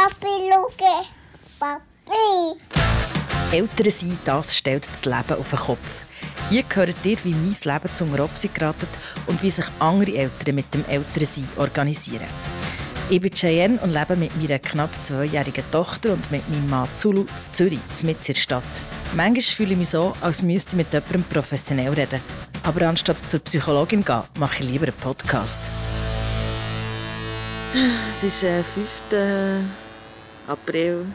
Papi, schau. Papi. Eltern sein, das stellt das Leben auf den Kopf. Hier hört ihr, wie mein Leben zum Robsi geratet und wie sich andere Eltern mit dem Elternsein organisieren. Ich bin Cheyenne und lebe mit meiner knapp zweijährigen Tochter und mit meinem Mann Zulu in Zürich, mitten in der Stadt. Manchmal fühle ich mich so, als müsste ich mit jemandem professionell reden. Aber anstatt zur Psychologin zu gehen, mache ich lieber einen Podcast. Es ist äh, 5. April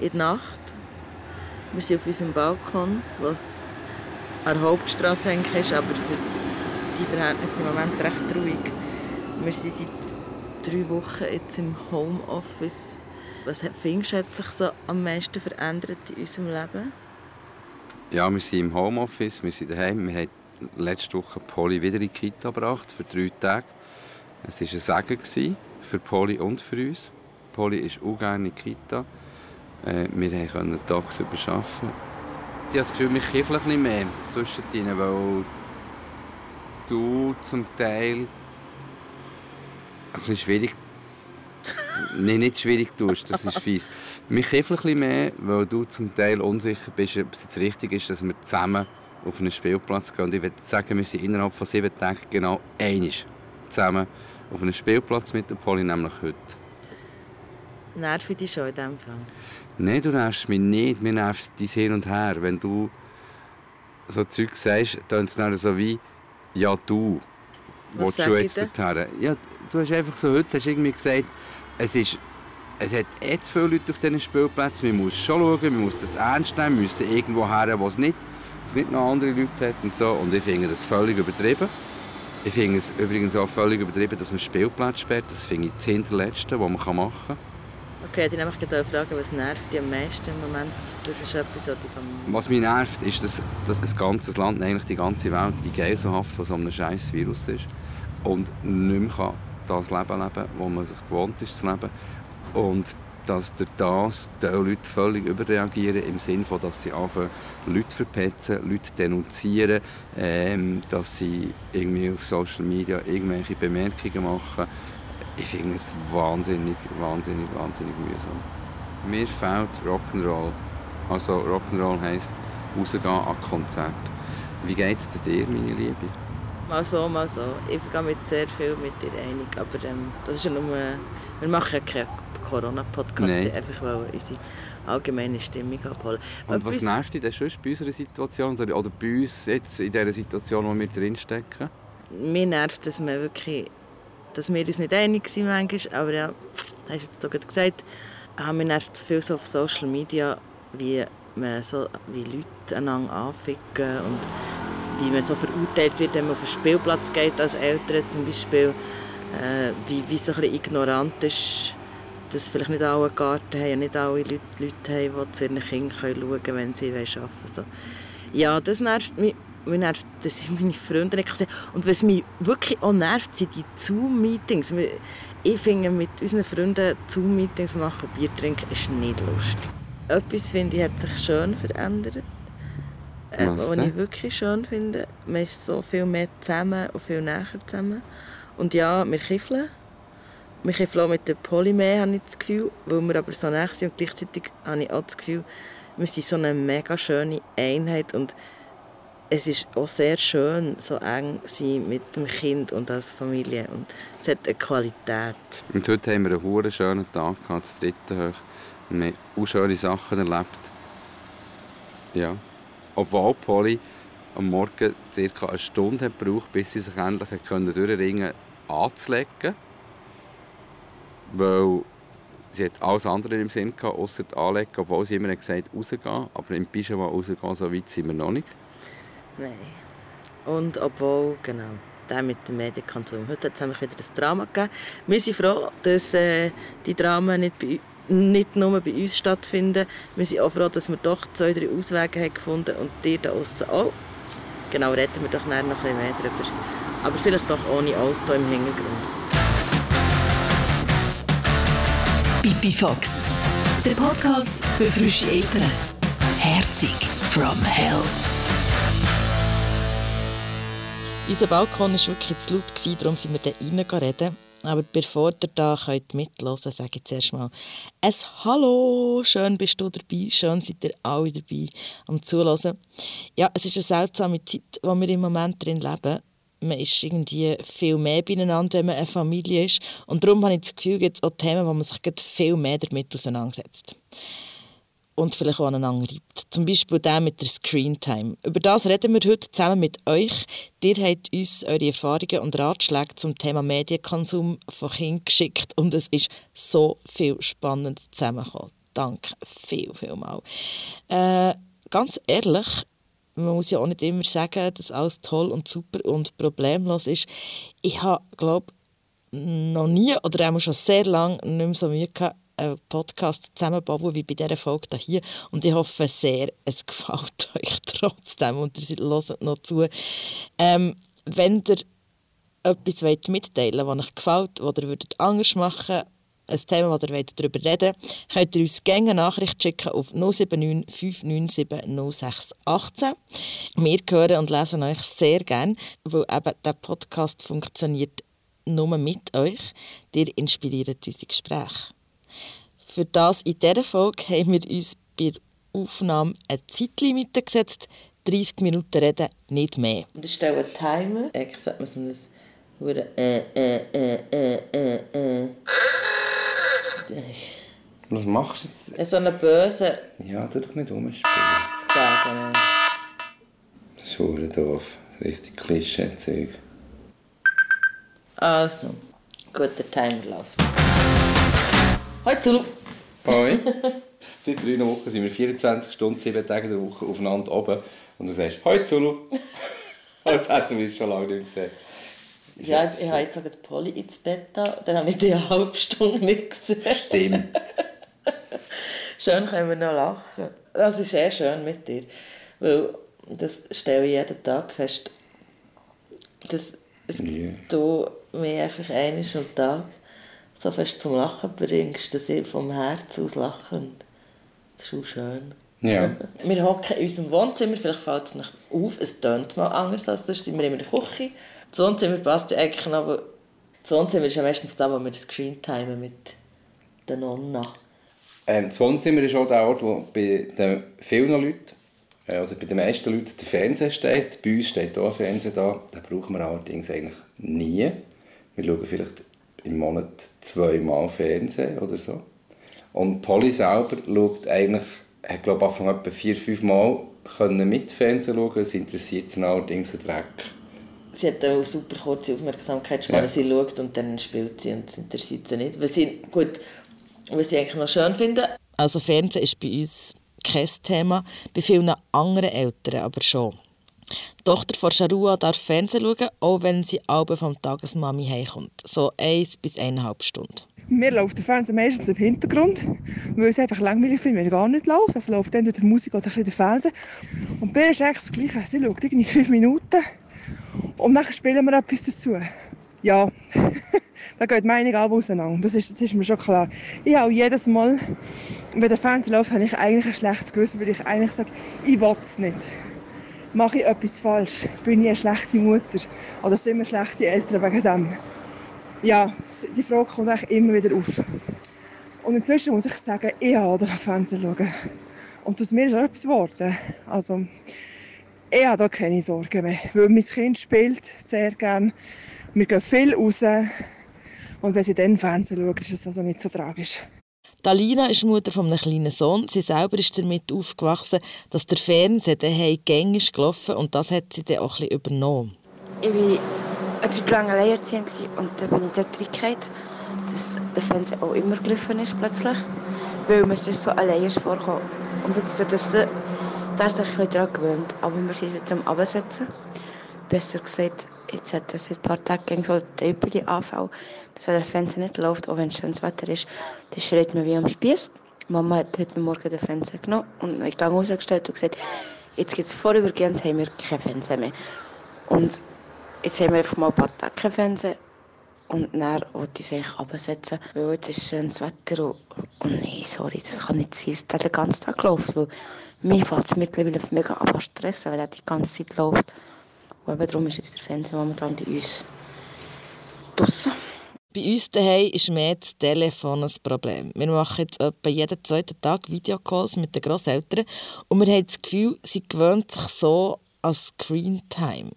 in der Nacht. Wir sind auf unserem Balkon, was an der Hauptstraße ist, aber für die Verhältnisse im Moment recht ruhig. Wir sind seit drei Wochen jetzt im Homeoffice. Was findest du, hat sich so am meisten verändert in unserem Leben? Ja, wir sind im Homeoffice, wir sind daheim. Wir haben letzte Woche Polly wieder in die Kita gebracht, für drei Tage. Es war ein Segen für Polly und für uns. Polly ist auch gerne in die Kita. Äh, wir konnten tagsüber arbeiten. Ich habe das Gefühl, mich kiffle ein bisschen mehr zwischen ihnen, weil du zum Teil ein bisschen schwierig Nein, nicht schwierig tust, das ist fies. Mich kiffle ein bisschen mehr, weil du zum Teil unsicher bist, ob es jetzt richtig ist, dass wir zusammen auf einen Spielplatz gehen. Und ich würde sagen, wir sind innerhalb von sieben Tagen genau einig zusammen auf einen Spielplatz mit der Polly, nämlich heute. Nervt dich schon in diesem Fall? Nein, du nervst mich nicht. Mir nervt dein Hin und Her. Wenn du so Zeug sagst, dann ist es so wie «Ja, du». Was du jetzt dorthin? Ja, du hast einfach so heute hast irgendwie gesagt, es ist es hat eh zu viele Leute auf diesen Spielplätzen. Man muss schon schauen, man muss das ernst nehmen, wir müssen irgendwo her, wo es nicht, es nicht noch andere Leute hat und so. Und ich finde das völlig übertrieben. Ich finde es übrigens auch völlig übertrieben, dass man Spielplätze sperrt. Das finde ich das Hinterletzte, was man machen kann. Okay, ich nämlich gerade fragen, was nervt dich am meisten im Moment? Das ist etwas, was dich am... Was mich nervt, ist, dass, dass das ganze Land, eigentlich die ganze Welt in Geiselhaft von so einem scheiß Virus ist und nicht mehr kann das Leben leben das man sich gewohnt ist zu leben. Und dass durch das die Leute völlig überreagieren, im Sinne von, dass sie anfangen, Leute verpetzen, Leute denunzieren, ähm, dass sie irgendwie auf Social Media irgendwelche Bemerkungen machen. Ich finde es wahnsinnig, wahnsinnig, wahnsinnig mühsam. Mir fehlt Rock'n'Roll. Also Rock'n'Roll heisst rausgehen an Konzert. Wie geht es dir, meine Liebe? Mal so, mal so. Ich gehe mit sehr viel mit dir einig, aber ähm, das ist ja nur... Wir machen ja keinen Corona-Podcast, einfach weil unsere allgemeine Stimmung abholen. Und was nervt dich denn schon bei unserer Situation oder, bei uns jetzt in dieser Situation, wo wir drinstecken? Mir nervt, dass wir wirklich dass wir uns nicht einig sind manchmal, aber ja, hast jetzt gerade gesagt, ah, mir nervt zu viel so auf Social Media, wie, man so, wie Leute einander anficken und wie man so verurteilt wird, wenn man auf den Spielplatz geht als Eltern zum Beispiel, äh, wie, wie so ein bisschen ignorant ist, dass vielleicht nicht alle Garten haben, nicht alle Leute, Leute haben, die zu ihren Kindern schauen können, wenn sie arbeiten wollen. So. Ja, das nervt mich. Mich nervt, dass ich meine Freunde nicht sehen Und was mich wirklich auch nervt, sind die Zoom-Meetings. Ich finde, mit unseren Freunden Zoom-Meetings machen, Bier trinken, ist nicht lustig. Etwas, finde ich, hat sich schön verändert. Äh, was ich wirklich schön finde. Man ist so viel mehr zusammen und viel näher zusammen. Und ja, wir kiffeln. Wir kiffeln auch mit der Polymer, habe ich das Gefühl. Weil wir aber so nah sind und gleichzeitig habe ich auch das Gefühl, wir sind so eine mega schöne Einheit. Und es ist auch sehr schön, so eng sein mit dem Kind und als Familie. Und es hat eine Qualität. Und heute haben wir einen hohen schönen Tag gehabt, das dritte hoch. Wir haben auch schöne Sachen erlebt. Ja. Obwohl Polly am Morgen ca. eine Stunde braucht, bis sie sich endlich durchringen konnte, anzulegen. Weil sie hat alles andere im Sinn gehabt, außer anlegen, obwohl sie immer gesagt hat, rausgehen. Aber im Pyjama rausgehen, so weit sind wir noch nicht. Nein. Und obwohl, genau, der mit dem Medienkonsum. Heute hat es wieder ein Drama gegeben. Wir sind froh, dass äh, die Dramen nicht, nicht nur bei uns stattfinden. Wir sind auch froh, dass wir doch zwei, drei Auswege haben gefunden und die da außen auch. Genau, reden wir doch nachher noch ein bisschen mehr darüber. Aber vielleicht doch ohne Auto im Hintergrund. Pipi Fox, der Podcast für frische Eltern. Herzig from Hell. Unser Balkon war wirklich zu laut, darum sind wir da rein reden. Aber bevor ihr da könnt sage ich zuerst mal ein Hallo. Schön bist du dabei, schön seid ihr alle dabei am Zuhören. Ja, es ist eine seltsame Zeit, in wir im Moment drin leben. Man ist irgendwie viel mehr beieinander, wenn man eine Familie ist. Und darum habe ich das Gefühl, gibt auch Themen, wo man sich viel mehr damit auseinandersetzt und vielleicht auch aneinander reibt. Zum Beispiel der mit der Screentime. Über das reden wir heute zusammen mit euch. Ihr habt uns eure Erfahrungen und Ratschläge zum Thema Medienkonsum von Kindern geschickt und es ist so viel Spannendes zusammengekommen. Danke viel, viel mal. Äh, ganz ehrlich, man muss ja auch nicht immer sagen, dass alles toll und super und problemlos ist. Ich habe, glaube noch nie oder auch schon sehr lange nicht mehr so Mühe gehabt, einen Podcast zusammenbauen wie bei dieser Folge hier. Und ich hoffe sehr, es gefällt euch trotzdem und ihr hört noch zu. Ähm, wenn ihr etwas wollt mitteilen wollt, das euch gefällt, was ihr würdet anders machen ein Thema, das ihr darüber reden wollt, könnt ihr uns gerne eine Nachricht schicken auf 079 597 0618. Wir hören und lesen euch sehr gerne, weil eben der Podcast funktioniert nur mit euch. Ihr inspiriert unsere Gespräche. Für das in dieser Folge haben wir uns bei der Aufnahme eine Zeitlimite gesetzt. 30 Minuten reden, nicht mehr. Und ich stelle einen Timer. Eigentlich sollte man so ein äh, äh, äh, äh, äh, äh. Was machst du jetzt? So einen bösen Ja, tu doch nicht rumspielen. Genau. Das ist verdammt doof. Das ist richtig Klischee-Zeug. Also, gut, der Timer läuft. Hallo Zulu. Hoi. Seit drei Wochen sind wir 24 Stunden, sieben Tage der Woche aufeinander oben. Und du sagst, «Hoi Zulu!» Als hätten wir schon lange nicht gesehen. Ja, ich habe jetzt sogar den Polly ins Bett da. Dann habe ich die eine halbe Stunde nicht gesehen. Stimmt. Schön können wir noch lachen. Das ist sehr schön mit dir. Weil, das stelle ich jeden Tag fest, dass es, Ja. du mich einfach einmal am Tag so fest zum Lachen bringst, dass ich vom Herzen aus lache. Und Das ist auch schön. Ja. Wir hocken in unserem Wohnzimmer, vielleicht fällt es nicht auf, es tönt mal anders als sonst, sind wir immer in der Küche. Das Wohnzimmer passt ja eigentlich noch, weil das Wohnzimmer ist ja meistens da, wo wir das Screen timen mit der Nonna. Ähm, das Wohnzimmer ist auch der Ort, wo bei den vielen Leuten, äh, oder bei den meisten Leuten, der Fernseher steht. Bei uns steht auch ein Fernseher da. Den brauchen wir allerdings eigentlich nie. Wir schauen vielleicht im Monat zweimal Fernsehen oder so. Und Polly selber schaut eigentlich, hat glaube ich Anfang etwa vier, fünf Mal können mit Fernsehen schauen. Es interessiert sie allerdings einen Dreck. Sie hat auch super kurze Aufmerksamkeitsspanne. Ja. Sie schaut und dann spielt sie und es interessiert sie nicht. Was sie, gut, was sie eigentlich noch schön finden, Also Fernsehen ist bei uns kein Thema, bei vielen anderen Eltern aber schon. Die Tochter von Sharua darf Fernsehen schauen, auch wenn sie abends vom Tagesmami heimkommt. So eins bis eineinhalb Stunden. Mir läuft der Fernseher meistens im Hintergrund, weil es einfach langweilig wenn er gar nicht läuft. Also läuft entweder Musik oder der Fernseher. Und bei ist eigentlich das Gleiche. Sie schaut irgendwie fünf Minuten und dann spielen wir etwas dazu. Ja, da geht die Meinung auch auseinander. Das ist, das ist mir schon klar. Ich habe jedes Mal, wenn der Fernseher läuft, habe ich eigentlich ein schlechtes Gewissen, weil ich eigentlich sage, ich will es nicht. Mache ich etwas falsch? Bin ich eine schlechte Mutter? Oder sind wir schlechte Eltern wegen dem? Ja, die Frage kommt eigentlich immer wieder auf. Und inzwischen muss ich sagen, ich habe den Fernsehen schauen. Und aus mir ist auch etwas geworden. Also, ich habe da keine Sorgen mehr. Weil mein Kind spielt sehr gern. Wir gehen viel raus. Und wenn sie dann Fernsehen schaut, ist es also nicht so tragisch. Dalina ist Mutter von einem kleinen Sohn. Sie selber ist damit aufgewachsen, dass der Fernseher daheim gängig gelaufen und das hat sie dann auch ein bisschen übernommen. Ich war eine Zeit lang alleinerziehend und dann bin ich dort reingekommen, dass der Fernseher auch immer gelaufen ist plötzlich, weil man sich so allein ist vorgekommen. Und jetzt durch das, da ist sich ein bisschen daran gewöhnt. Aber wir sind jetzt am Absetzen. Besser gesagt, jetzt hat es ein paar Tagen gegen so die übliche Anfall, dass wenn der Fernseher nicht läuft, auch wenn es schönes Wetter ist, dann schreit man wie am Spieß. Mama hat heute Morgen den Fernseher genommen und ich Gang rausgestellt und gesagt, jetzt gibt es vorübergehend haben wir keinen Fernseher mehr. Und jetzt haben wir einfach mal ein paar Tage keinen Fernseher. Und dann wollte ich sich absetzen, weil jetzt ist schönes Wetter und, und nee, sorry, das kann nicht sein, dass der den ganzen Tag läuft, weil mir fällt es mittlerweile mega an stressen, weil er die ganze Zeit läuft. Und eben darum ist jetzt der Fernseher momentan bei uns draussen. Bei uns daheim ist mehr das Telefon ein Problem. Wir machen jetzt etwa jeden zweiten Tag Videocalls mit den Grosseltern und wir haben das Gefühl, sie gewöhnt sich so an Screentime.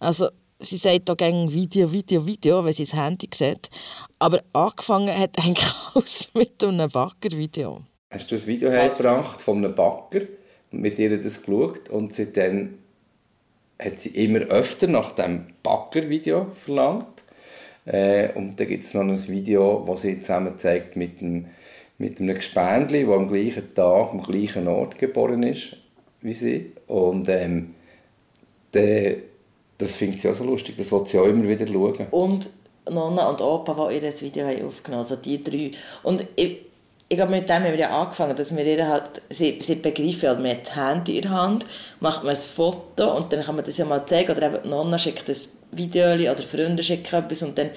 Also, sie sagt auch gerne Video, Video, Video, wenn sie das Handy sieht. Aber angefangen hat eigentlich alles mit einem Bagger-Video. Hast du ein Video hergebracht von einem Backer und mit ihr das geschaut und seitdem hat sie immer öfter nach dem Backer-Video verlangt. Äh, und dann gibt es noch ein Video, das sie zusammen zeigt mit einem, mit einem Gespendli, das am gleichen Tag, am gleichen Ort geboren ist wie sie. Und ähm, der, das findet sie auch so lustig, das will sie auch immer wieder schauen. Und Nonna und Opa, die ihr das Video aufgenommen haben, also die drei. Und ich, ich glaube, mit dem haben wir ja angefangen, dass wir ihr halt, sie, sie begreifen, halt, man hat das Handy in der Hand, macht man ein Foto und dann kann man das ja mal zeigen. Oder eben Nonna schickt ein Video oder Freunde schicken etwas und dann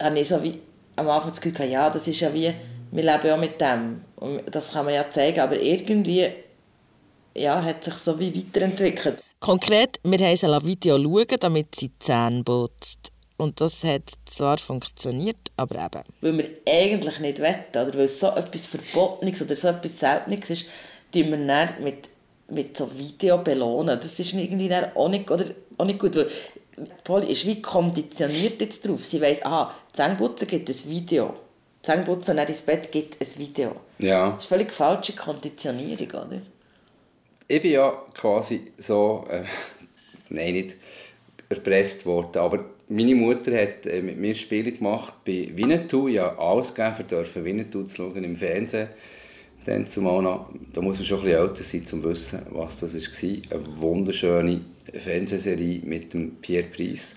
habe ich so wie am Anfang das Gefühl, ja, das ist ja wie, wir leben ja mit dem. Und das kann man ja zeigen, aber irgendwie ja, hat sich so wie weiterentwickelt. Konkret, wir haben sie Video schauen, damit sie die Zähne putzt. Und das hat zwar funktioniert, aber eben. Weil wir eigentlich nicht wetten, oder weil es so etwas Verbotenes oder so etwas Seltenes ist, tun wir dann mit, mit so Video belohnen. Das ist irgendwie dann auch nicht, oder, auch nicht gut, weil Polly ist wie konditioniert jetzt drauf. Sie weiss, aha, Zähneputzen gibt ein Video. Zähneputzen und ins Bett gibt ein Video. Ja. Das ist völlig falsche Konditionierung, oder? Ich bin ja quasi so, äh, nein, nicht erpresst worden, aber meine Mutter hat äh, mit mir Spiele gemacht bei Winnetou, ja alles gegeben, dürfen Winnetou zu schauen im Fernsehen. Dann zumal noch, da muss man schon ein bisschen älter sein, um zu wissen, was das war. Eine wunderschöne Fernsehserie mit dem Pierre Price.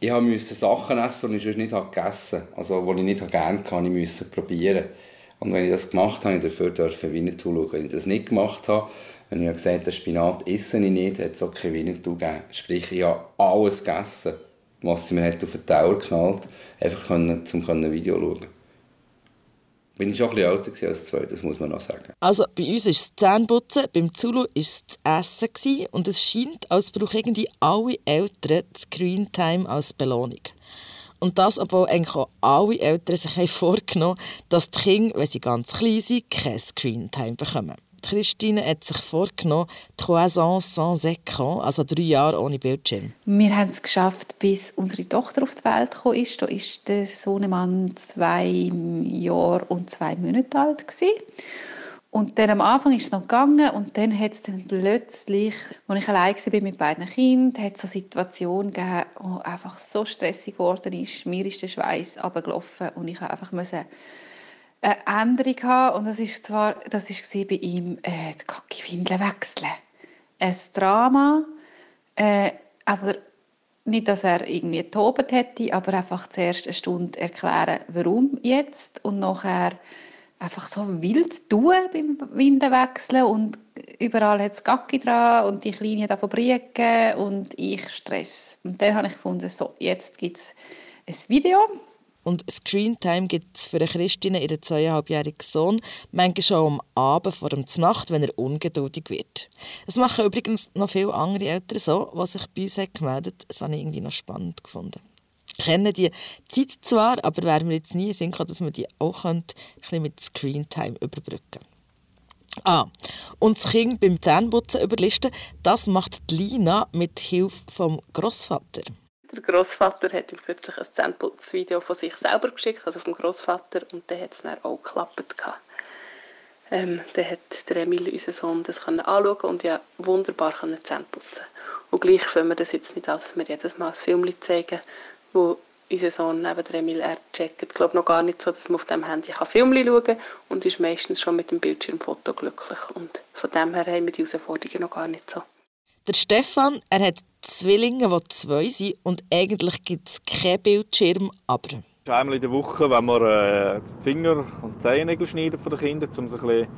Ich musste Sachen essen, die ich sonst nicht gegessen habe. Also, die ich nicht gerne hatte, ich musste probieren. Und wenn ich das gemacht habe, dafür dürfen Winnetou schauen. Wenn ich das nicht gemacht habe, wenn ich gesagt habe, Spinat esse ich nicht, hat es auch kein Winnetou gegeben. Sprich, ich habe alles gegessen, was sie mir auf den Tower geknallt einfach können, um ein Video schauen. Bin ich schon ein bisschen älter als zwei, das muss man noch sagen. Also bei uns ist es Zähneputzen, beim Zulu war es das Essen gewesen, und es scheint, als brauchen irgendwie alle Eltern Screentime als Belohnung. Und das, obwohl eigentlich auch alle Eltern sich vorgenommen haben, dass die Kinder, wenn sie ganz klein sind, kein Screentime bekommen. Christine hat sich vorgenommen, trois ans sans écran, also drei Jahre ohne Bildschirm. Wir haben es geschafft, bis unsere Tochter auf die Welt gekommen ist. Da ist der Sohnemann zwei Jahre und zwei Monate alt gewesen. Und dann am Anfang ist es noch gegangen und dann hat es dann plötzlich, als ich allein war mit beiden Kindern, hat es so Situationen gegeben, wo einfach so stressig geworden ist. Mir ist der Schweiß runtergelaufen und ich einfach musste eine Änderung haben. Und das ist zwar, das war bei ihm äh, die Kacke-Windeln wechseln. Ein Drama, äh, aber nicht, dass er irgendwie getobt hätte, aber einfach zuerst eine Stunde erklären, warum jetzt und nachher einfach so wild tun beim Windelwechseln und überall hat es Gacki dran und die Kleine davon briegen und ich Stress. Und dann habe ich gefunden, so, jetzt gibt es ein Video und Screentime gibt es für Christine, ihren zweieinhalbjährigen Sohn, manchmal schon am Abend vor der Nacht, wenn er ungeduldig wird. Das machen übrigens noch viele andere Eltern so, was sich bei uns gemeldet haben. Das habe ich irgendwie noch spannend gefunden. Ich kenne die Zeit zwar, aber wäre mir jetzt nie in Sinn gekommen, dass man die auch ein bisschen mit Screentime überbrücken. Ah, und das Kind beim Zähneputzen überlisten, das macht Lina mit Hilfe vom Großvater. Der Großvater hat ihm kürzlich ein Zähneputzvideo von sich selber geschickt, also vom Großvater, und der hat es dann auch geklappt. Ähm, dann hat der Emil, unser Sohn, das anschauen und ja wunderbar können Zähne putzen. Und gleich können wir das jetzt nicht, dass wir jedes Mal ein Film zeigen, wo unser Sohn neben der Emil, er checkt, ich glaube noch gar nicht so, dass man auf dem Handy kann Film schauen kann und ist meistens schon mit dem Bildschirmfoto glücklich. Und von dem her haben wir die Herausforderungen noch gar nicht so. Der Stefan, er hat Zwillinge, die zwei sind und eigentlich gibt es keinen Bildschirm, aber... Einmal in der Woche, wenn wir äh, Finger und Zehennägel schneiden von den Kindern, um sie ein bisschen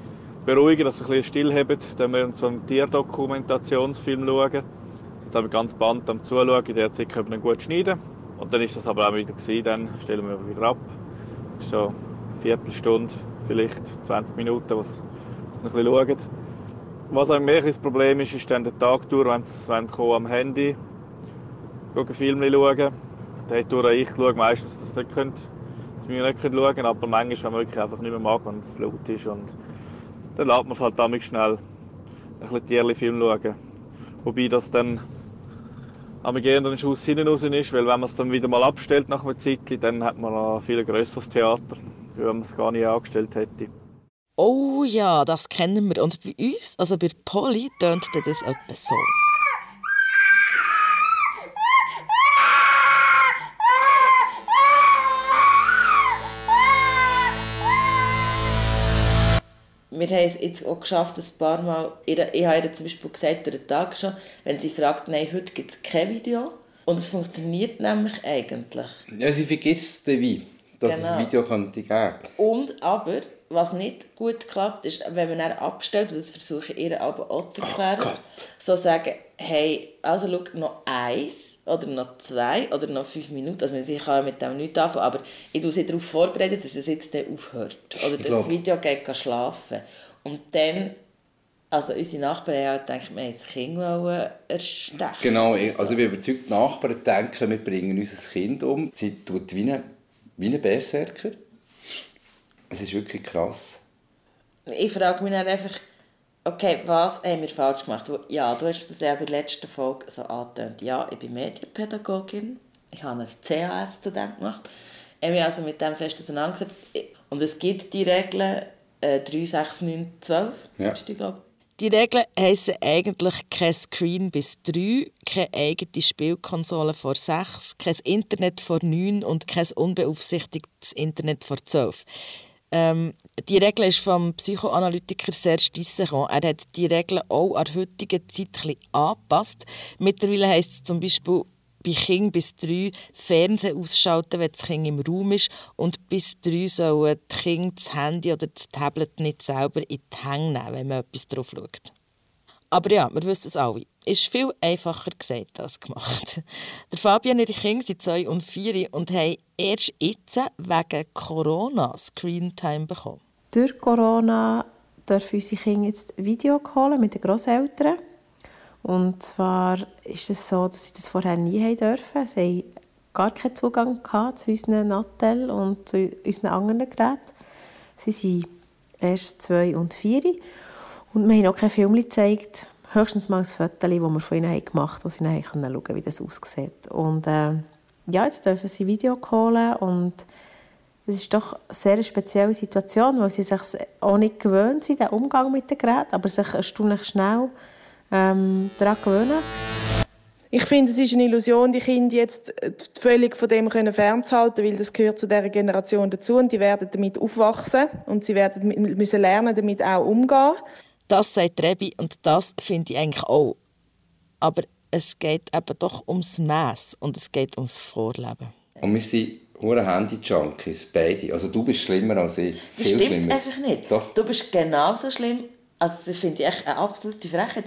beruhigen, dass sie ein bisschen still haben, dann wir uns einen Tierdokumentationsfilm schauen. Dann haben wir ganz Band am Zuschauen, in der Zeit können wir dann gut schneiden. Und dann ist das aber auch wieder gewesen, dann stellen wir wieder ab. So eine Viertelstunde, vielleicht 20 Minuten, was, was noch ein bisschen schauen. Was ein das Problem ist, ist dann der Tag durch, wenn sie am Handy schauen, Filme schauen. Dann durch ich schaue meistens, dass sie nicht dass wir nicht schauen können, aber manchmal, wenn man wirklich einfach nicht mehr mag und es laut ist. Und dann lässt man es halt damit schnell ein bisschen Tierli-Film schauen. Wobei das dann am gerne ein Schuss hinten raus ist, weil wenn man es dann wieder mal abstellt nach einem Zeitchen, dann hat man ein viel grösseres Theater, wie wenn man es gar nicht angestellt hätte. Oh ja, das kennen wir. Und bei uns, also bei Polly, tönt das etwa so. wir haben es jetzt auch geschafft, ein paar Mal, ich, habe ihr zum Beispiel gesagt, durch den Tag schon, wenn sie fragt, nein, heute gibt es kein Video. Und es funktioniert nämlich eigentlich. Ja, sie vergisst den wie, dass genau. es ein Video könnte geben. Und aber, was nicht gut klappt, ist, wenn man dann abstellt, und das versuche ich ihr aber auch zu erklären, oh so sagen, hey, also schau, noch eins oder noch zwei oder noch fünf Minuten, also ich kann mit dem nichts anfangen, aber ich tue sie darauf vorbereiten, dass es jetzt dann aufhört. Oder dass das Video geht schlafen. Und dann, also unsere Nachbarn haben gedacht, wir haben das Kind erstechen. Genau, also ich bin überzeugt, die Nachbarn denken, wir bringen unser Kind um. Sie tut wie ein, wie ein Berserker. Es ist wirklich krass. Ich frage mich dann einfach, okay, was haben wir falsch gemacht? Ja, du hast das ja bei der letzten Folge so angetönt. Ja, ich bin Medienpädagogin. Ich habe ein CAS zu dem gemacht. Ich habe mich also mit dem fest auseinandergesetzt. Und es gibt die Regeln äh, 3, 6, 9, 12. Ja. Ist die, glaube die Regeln heissen eigentlich kein Screen bis 3, keine eigene Spielkonsole vor 6, kein Internet vor 9 und kein unbeaufsichtigtes Internet vor 12. Ähm, die Regel ist vom Psychoanalytiker Serge Disser Er hat die Regeln auch an heutigen Zeit angepasst. Mittlerweile heisst es zum Beispiel bei Kind bis drei Fernsehen ausschalten, wenn das Kind im Raum ist und bis drei sollen die Kinder das Handy oder das Tablet nicht selber in die Hänge nehmen, wenn man etwas drauf schaut. Aber ja, wir wissen es alle. Ist viel einfacher gesagt als gemacht. Der Fabian und ihre Kinder sind zwei und vier und haben erst jetzt wegen Corona Screentime bekommen. Durch Corona dürfen unsere Kinder jetzt Video holen mit den Großeltern. Und zwar ist es so, dass sie das vorher nie haben dürfen. Sie haben gar keinen Zugang zu unseren Nattel und zu unseren anderen Geräten. Sie sind erst zwei und vier. Und wir haben auch kein Film gezeigt, höchstens mal ein Foto, das wir von ihnen gemacht haben, wo sie dann schauen konnten, wie das aussieht. Und äh, ja, jetzt dürfen sie Video holen und es ist doch eine sehr spezielle Situation, weil sie sich auch nicht gewöhnt sind, den Umgang mit den Geräten, aber sich erstaunlich schnell ähm, daran gewöhnen. Ich finde, es ist eine Illusion, die Kinder jetzt völlig von dem können fernzuhalten, weil das gehört zu dieser Generation dazu und die werden damit aufwachsen und sie werden müssen lernen, damit auch umgehen. Das sagt Rebi und das finde ich eigentlich auch. Aber es geht eben doch ums Maß und es geht ums Vorleben. Und wir sind hure Handy-Junkies, beide. Also du bist schlimmer als ich. Viel das stimmt schlimmer. einfach nicht. Doch. Du bist genauso schlimm. Also das finde ich echt eine absolute Frechheit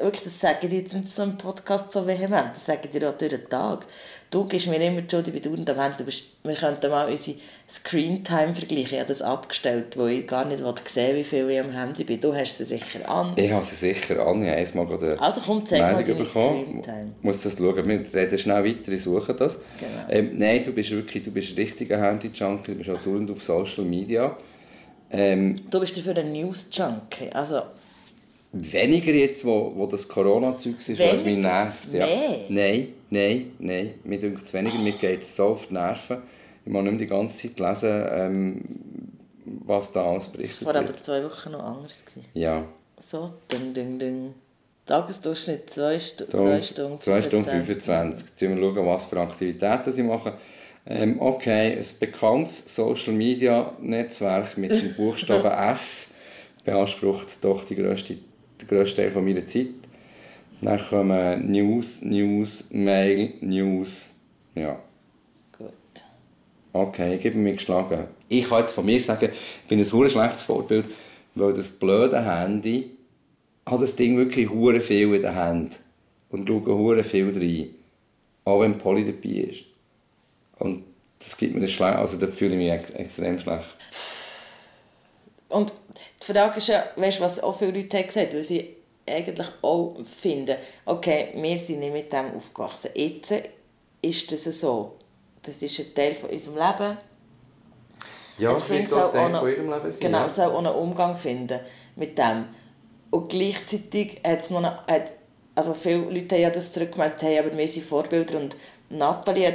wirklich, das sage ich jetzt nicht so im Podcast so vehement, das sage ich dir auch durch den Tag. Du gibst mir immer die Schuld, ich bin dauernd am bist, wir könnten mal unsere Screentime vergleichen. Ich habe das abgestellt, wo ich gar nicht sehen wie viel ich am Handy bin. Du hast sie sicher an. Ich habe sie sicher an. Ich habe einmal gerade Also komm, zeig mal deine Screentime. Ich muss das schauen. Wir reden schnell weiter, ich suche das. Genau. Ähm, nein, du bist wirklich du bist ein richtiger Handy-Junkie. Du bist auch dauernd auf Social Media. Ähm, du bist dafür ein News-Junkie. Also, Weniger jetzt, wo, wo das Corona-Zeug ist, was mich nervt. Ja. Nee. Nein, nein, nein. Mir denkt es weniger, mir geht es so auf die Nerven. Ich muss nicht mehr die ganze Zeit lesen, ähm, was da alles berichtet wird. Das war aber zwei Wochen noch anders. Gewesen. Ja. So, ding, ding, ding. Tagesdurchschnitt 2 Stu zwei Stunden 2 Stunden 25. Jetzt müssen wir schauen, was für Aktivitäten sie machen. Ähm, okay, ein bekanntes Social Media Netzwerk mit dem Buchstaben F beansprucht doch die grösste grösste Teil meiner Zeit. Dann kommen News, News, Mail, News. Ja. Gut. Okay, ich gebe mir geschlagen. Ich kann jetzt von mir sagen, ich bin ein sehr schlechtes Vorbild, weil das blöde Handy hat das Ding wirklich hure viel in der Hand und schaue hure viel rein. Auch wenn Polly dabei ist. Und das gibt mir das schlecht, also da fühle ich mich ex extrem schlecht. Und die Frage ist ja, weißt, was auch viele Leute haben gesagt weil sie eigentlich auch finden, okay, wir sind nicht mit dem aufgewachsen. Jetzt ist das so. Das ist ein Teil von unserem Leben. Ja, es wird auch Teil noch- von ihrem Leben sein. Genau, ja. soll auch einen Umgang finden mit dem. Und gleichzeitig hat es noch eine, hat, also viele Leute haben ja das zurückgemeldet, hey, aber wir sind Vorbilder und Nathalie hat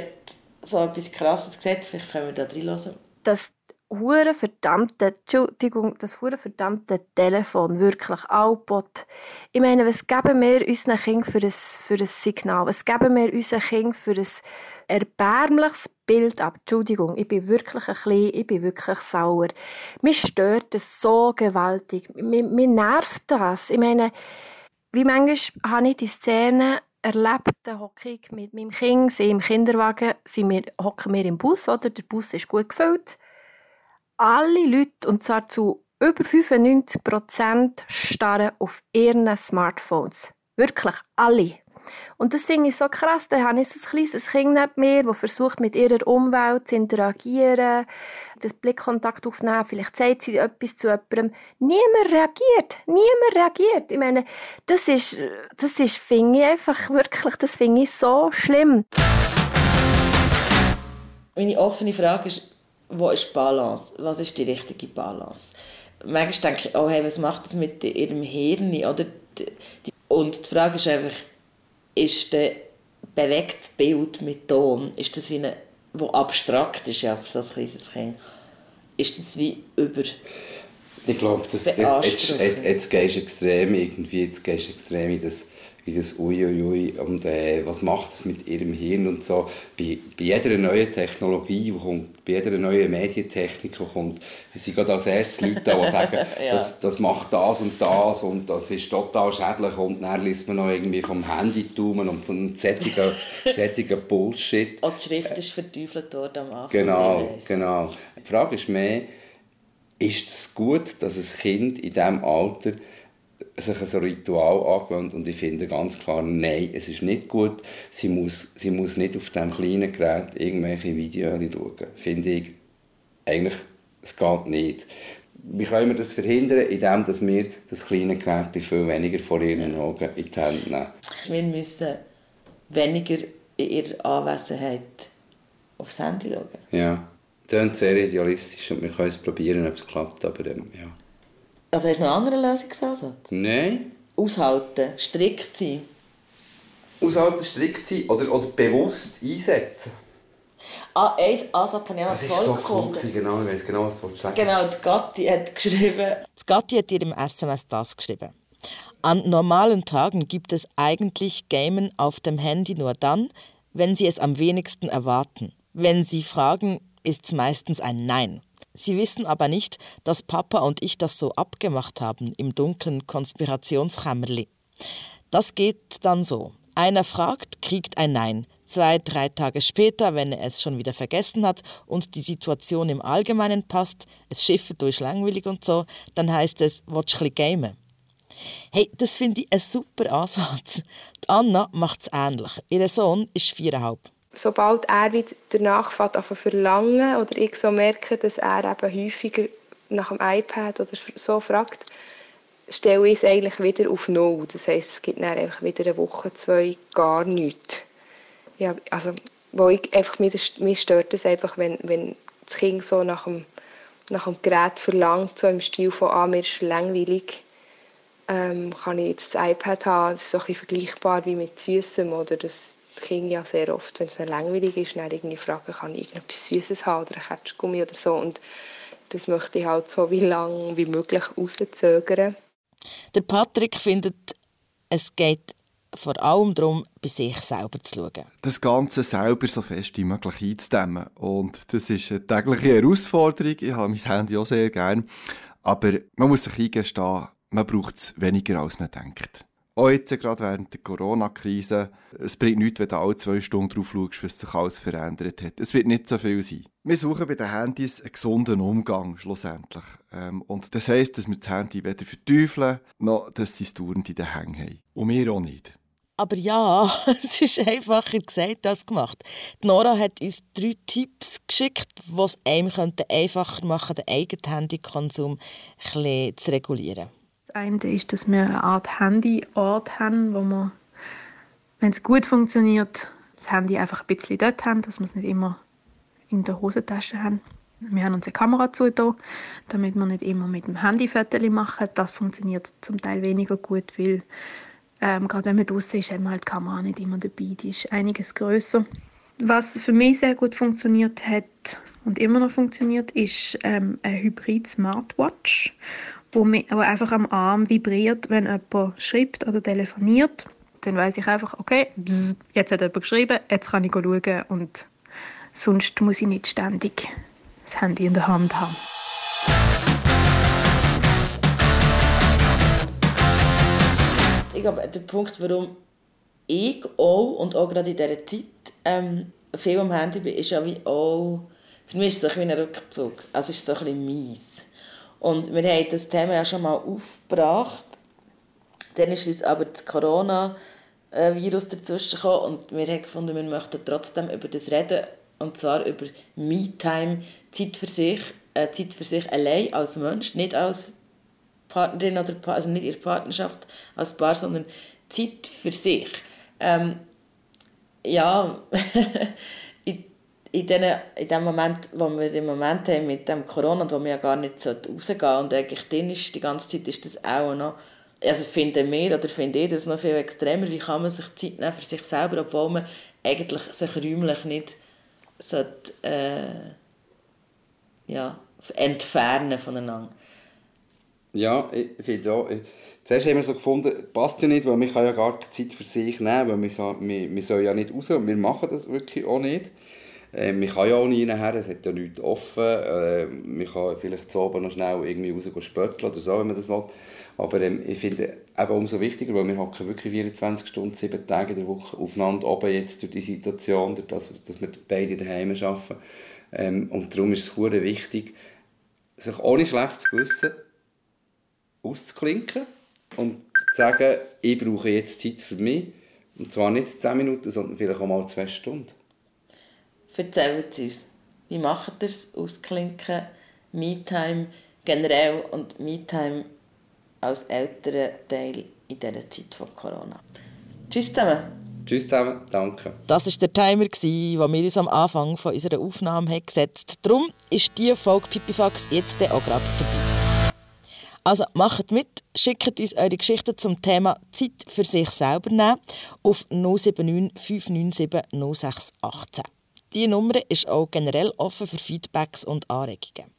so etwas Krasses gesagt, vielleicht können wir da reinhören. das hure verdammte, Entschuldigung, das hure verdammte Telefon wirklich Alpot. Ich meine, was geben wir unseren Kindern für ein, für ein Signal? Was geben wir unseren Kindern für ein erbärmliches Bild ab? Entschuldigung, ich bin wirklich ein bisschen, ich bin wirklich sauer. Mich stört das so gewaltig. Mir, nervt das. Ich meine, wie manchmal habe ich die Szene erlebt, da hocke ich mit meinem Kind, sie im Kinderwagen, sind hocken wir im Bus, oder? der Bus ist gut gefüllt. Alle Leute, und zwar zu über 95 Prozent, starren auf ihren Smartphones. Wirklich alle. Und das finde ich so krass. Da habe ich so ein kleines Kind neben mir, das versucht, mit ihrer Umwelt zu interagieren, den Blickkontakt aufzunehmen. Vielleicht sagt sie etwas zu jemandem. Niemand reagiert. Niemand reagiert. Ich meine, das ist, das ist finde ich einfach wirklich, das finde ich so schlimm. Meine offene Frage ist, wo ist die Balance? Was ist die richtige Balance? Manchmal denke ich, oh hey, was macht das mit ihrem Hirn? Oder Und die Frage ist einfach, ist der bewegtes Bild mit Ton, ist das wie eine, wo abstrakt ist ja für so ein kleines Kind, ist das wie über... Ich glaube, das, jetzt, jetzt, jetzt, jetzt gehst du extrem irgendwie, jetzt gehst du extrem in das, in das Uiuiui und äh, was macht das mit ihrem Hirn und so. Bei, bei jeder neuen Technologie, die kommt, bei jeder neuen Medientechnik, die kommt, sind gerade als erstes Leute da, die sagen, Ja. das, das macht das und das und das ist total schädlich und dann liest man noch irgendwie vom Handy tun und von sättigen, sättigen Bullshit. Auch die Schrift ist verteufelt worden am Anfang. Genau, genau. Die Frage ist mehr, ist es gut, dass ein Kind in diesem Alter sich ein Ritual angewöhnt und ich finde ganz klar, nein, es ist nicht gut. Sie muss, sie muss nicht auf diesem kleinen Gerät irgendwelche Videos schauen. Finde ich eigentlich, es geht nicht. Wie können wir das verhindern? Indem dass wir das kleine Gerät viel weniger vor ihren Augen in die Hände nehmen. Wir müssen weniger in ihrer Anwesenheit aufs Handy schauen. Ja, das klingt sehr idealistisch und wir können es probieren, ob es klappt, aber ähm, ja. Also hast du noch einen anderen Lösungsansatz? Nein. Aushalten, strikt sein. Aushalten, strikt sein oder, oder bewusst einsetzen. Ah, ein Ansatz habe ich auch Das war so cool, gewesen, genau, ich weiß genau, was du sagen Genau, die Gatti hat geschrieben. Die Gatti hat ihr im SMS das geschrieben. An normalen Tagen gibt es eigentlich Gamen auf dem Handy nur dann, wenn Sie es am wenigsten erwarten. Wenn Sie fragen, ist es meistens ein Nein. Sie wissen aber nicht, dass Papa und ich das so abgemacht haben im dunklen Konspirationskämmerli. Das geht dann so. Einer fragt, kriegt ein Nein. Zwei, drei Tage später, wenn er es schon wieder vergessen hat und die Situation im Allgemeinen passt, es schiffet durch langweilig und so, dann heißt es, ein bisschen gamen? Hey, das finde ich einen super Ansatz. Die Anna macht es ähnlich. Ihr Sohn ist viereinhalb. Sobald er wieder danach fährt, anfangen zu verlangen oder ich so merke, dass er eben häufiger nach dem iPad oder so fragt, stelle ich es eigentlich wieder auf Null. Das heisst, es gibt dann einfach wieder eine Woche, zwei gar nichts. Ja, also, wo ich einfach, mir, mir stört es einfach, wenn, wenn das Kind so nach dem, nach dem Gerät verlangt, so im Stil von «Ah, mir ist langweilig», ähm, kann ich jetzt das iPad haben. Das ist so ein bisschen vergleichbar wie mit Süßem oder das Kind ja sehr oft, wenn es dann langweilig ist, dann irgendwie fragen, kann ich irgendetwas Süßes haben oder ein Ketschgummi oder so und das möchte ich halt so wie lang wie möglich rauszögern. Der Patrick findet, es geht vor allem darum, bei sich selber zu schauen. das Ganze selber so fest wie möglich einzudämmen. Und das ist eine tägliche Herausforderung. Ich habe mein Handy auch sehr gern. Aber man muss sich eingestehen, man braucht es weniger, als man denkt. Auch jetzt, gerade während der Corona-Krise, es bringt nichts, wenn du alle zwei Stunden drauf schaust, was sich alles verändert hat. Es wird nicht so viel sein. Wir suchen bei den Handys einen gesunden Umgang, schlussendlich. Ähm, und das heisst, dass wir das Handy weder verteufeln, noch dass sie es dauernd in den Hängen haben. Und wir auch nicht. Aber ja, es ist einfacher gesagt als gemacht. Die Nora hat uns drei Tipps geschickt, die es einem könnten einfacher machen den eigenen Handykonsum ein bisschen zu regulieren. Eine ist, dass wir eine Art Handyort haben, wo wir, wenn es gut funktioniert, das Handy einfach ein bisschen dort haben, dass wir es nicht immer in der Hosentasche haben. Wir haben uns eine Kamera zugetan, damit wir nicht immer mit dem Handy Fotos machen. Das funktioniert zum Teil weniger gut, weil ähm, gerade wenn man draußen ist, hat man halt die Kamera nicht immer dabei. Die ist einiges größer. Was für mich sehr gut funktioniert hat und immer noch funktioniert, ist ähm, ein Hybrid Smartwatch, wo, mich, wo einfach am Arm vibriert, wenn jemand schreibt oder telefoniert. Dann weiß ich einfach, okay, jetzt hat jemand geschrieben, jetzt kann ich schauen und sonst muss ich nicht ständig das Handy in der Hand haben. Ich glaube, der Punkt, warum ich auch und auch gerade in dieser Zeit ähm, viel am Handy bin, ist ja wie auch, für mich ist es so ein, ein Rückzug. Also ist es so ein bisschen mies. Und wir haben das Thema ja schon mal aufgebracht. Dann ist uns aber das Corona-Virus dazwischen gekommen und wir haben gefunden, wir möchten trotzdem über das reden. Und zwar über Me-Time, Zeit für sich, äh, Zeit für sich allein als Mensch, nicht als Partnerin oder pa also nicht ihre Partnerschaft als Paar, sondern Zeit für sich. Ähm, ja, in, den, in dem Moment, wo wir im Moment haben mit dem Corona und wo wir ja gar nicht rausgehen und eigentlich drin ist, die ganze Zeit ist das auch noch, also finden wir oder finde ich das noch viel extremer, wie kann man sich Zeit nehmen für sich selber, obwohl man eigentlich sich räumlich nicht sollte, äh, ja, entfernen voneinander. Ja, ich finde auch. Zuerst haben wir so gefunden, passt ja nicht, weil man kann ja gar keine Zeit für sich nehmen, weil wir, so, wir, wir sollen ja nicht raus wir machen das wirklich auch nicht. Äh, man kann ja auch nie nachher, es hat ja nichts offen. Äh, man kann vielleicht zu oben noch schnell irgendwie raus spötteln oder so, wenn man das will. Aber ähm, ich finde eben umso wichtiger, weil wir hocken wirklich 24 Stunden, 7 Tage in der Woche aufeinander oben jetzt durch die Situation, durch das, dass wir beide daheim arbeiten. Ähm, und darum ist es wichtig, sich ohne schlechtes Gewissen auszuklinken und zu sagen, ich brauche jetzt Zeit für mich. Und zwar nicht 10 Minuten, sondern vielleicht auch mal 2 Stunden. Erzählt uns, wie macht ihr es? Ausklinken, Me-Time generell und Me-Time als älterer Teil in dieser Zeit von Corona. Tschüss zusammen. Tschüss zusammen, danke. Das war der Timer, den wir uns am Anfang von unserer Aufnahme gesetzt haben. Darum ist diese Folge Pipifax jetzt auch gerade vorbei. Also macht mit, schickt uns eure Geschichten zum Thema Zeit für sich selber nehmen auf 079 597 0618. Diese Nummer ist auch generell offen für Feedbacks und Anregungen.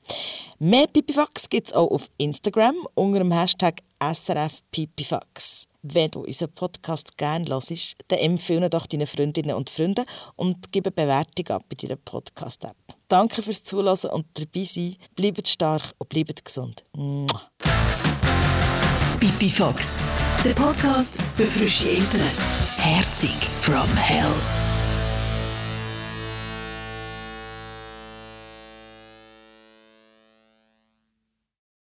Mehr Pipifax gibt es auch auf Instagram unter dem Hashtag SRFPipifax. Wenn du unseren Podcast gerne hörst, dann empfehle doch deinen Freundinnen und Freunden und gib eine Bewertung ab bei deiner Podcast-App. Danke fürs Zuhören und dabei sein. Bleibt stark und bleibt gesund. Mua. Pipifax, der Podcast für frische Eltern. Herzig from Hell.